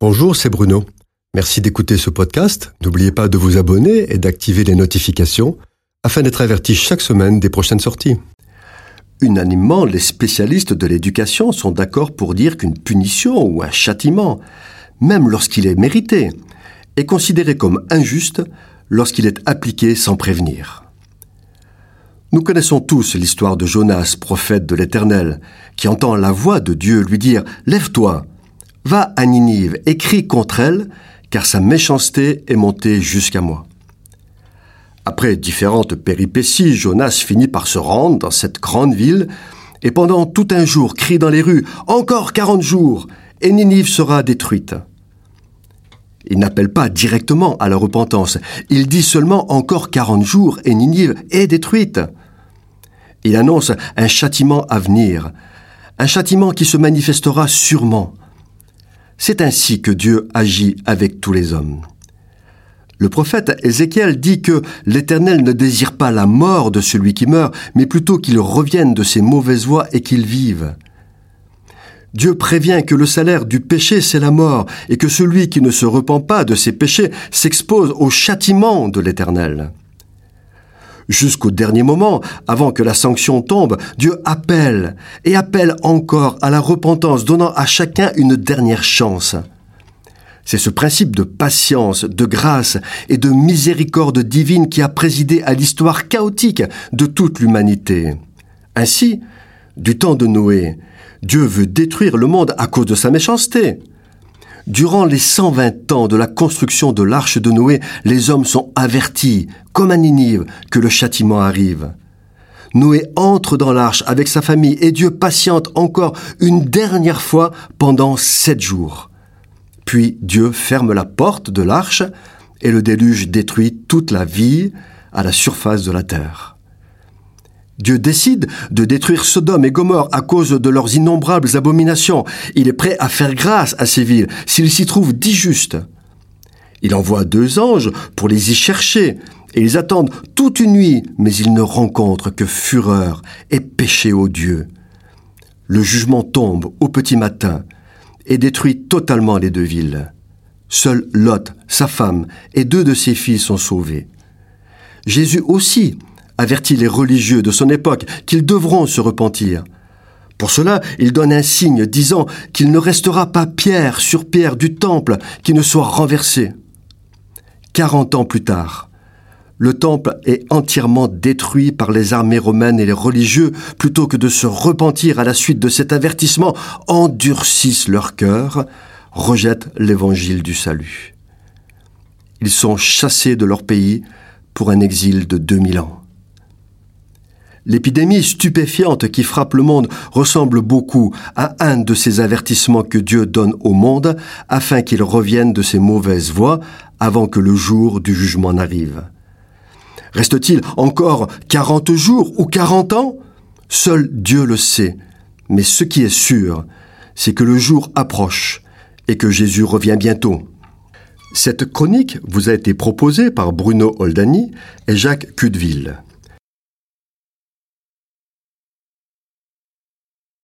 Bonjour, c'est Bruno. Merci d'écouter ce podcast. N'oubliez pas de vous abonner et d'activer les notifications afin d'être averti chaque semaine des prochaines sorties. Unanimement, les spécialistes de l'éducation sont d'accord pour dire qu'une punition ou un châtiment, même lorsqu'il est mérité, est considéré comme injuste lorsqu'il est appliqué sans prévenir. Nous connaissons tous l'histoire de Jonas, prophète de l'Éternel, qui entend la voix de Dieu lui dire ⁇ Lève-toi, va à Ninive et crie contre elle, car sa méchanceté est montée jusqu'à moi. Après différentes péripéties, Jonas finit par se rendre dans cette grande ville, et pendant tout un jour crie dans les rues Encore quarante jours, et Ninive sera détruite. Il n'appelle pas directement à la repentance, il dit seulement encore quarante jours, et Ninive est détruite. Il annonce un châtiment à venir, un châtiment qui se manifestera sûrement. C'est ainsi que Dieu agit avec tous les hommes. Le prophète Ézéchiel dit que l'Éternel ne désire pas la mort de celui qui meurt, mais plutôt qu'il revienne de ses mauvaises voies et qu'il vive. Dieu prévient que le salaire du péché, c'est la mort, et que celui qui ne se repent pas de ses péchés s'expose au châtiment de l'Éternel. Jusqu'au dernier moment, avant que la sanction tombe, Dieu appelle et appelle encore à la repentance, donnant à chacun une dernière chance. C'est ce principe de patience, de grâce et de miséricorde divine qui a présidé à l'histoire chaotique de toute l'humanité. Ainsi, du temps de Noé, Dieu veut détruire le monde à cause de sa méchanceté. Durant les 120 ans de la construction de l'arche de Noé, les hommes sont avertis, comme à Ninive, que le châtiment arrive. Noé entre dans l'arche avec sa famille et Dieu patiente encore une dernière fois pendant sept jours. Puis Dieu ferme la porte de l'arche et le déluge détruit toute la vie à la surface de la terre. Dieu décide de détruire Sodome et Gomorre à cause de leurs innombrables abominations. Il est prêt à faire grâce à ces villes s'il s'y trouve dix justes. Il envoie deux anges pour les y chercher, et ils attendent toute une nuit, mais ils ne rencontrent que fureur et péché odieux. Le jugement tombe au petit matin et détruit totalement les deux villes. Seul Lot, sa femme et deux de ses filles sont sauvés. Jésus aussi avertit les religieux de son époque qu'ils devront se repentir. Pour cela, il donne un signe disant qu'il ne restera pas pierre sur pierre du temple qui ne soit renversé. Quarante ans plus tard, le temple est entièrement détruit par les armées romaines et les religieux, plutôt que de se repentir à la suite de cet avertissement, endurcissent leur cœur, rejettent l'évangile du salut. Ils sont chassés de leur pays pour un exil de 2000 ans. L'épidémie stupéfiante qui frappe le monde ressemble beaucoup à un de ces avertissements que Dieu donne au monde afin qu'il revienne de ses mauvaises voies avant que le jour du jugement n'arrive. Reste-t-il encore quarante jours ou quarante ans? Seul Dieu le sait. Mais ce qui est sûr, c'est que le jour approche et que Jésus revient bientôt. Cette chronique vous a été proposée par Bruno Oldani et Jacques Cudeville.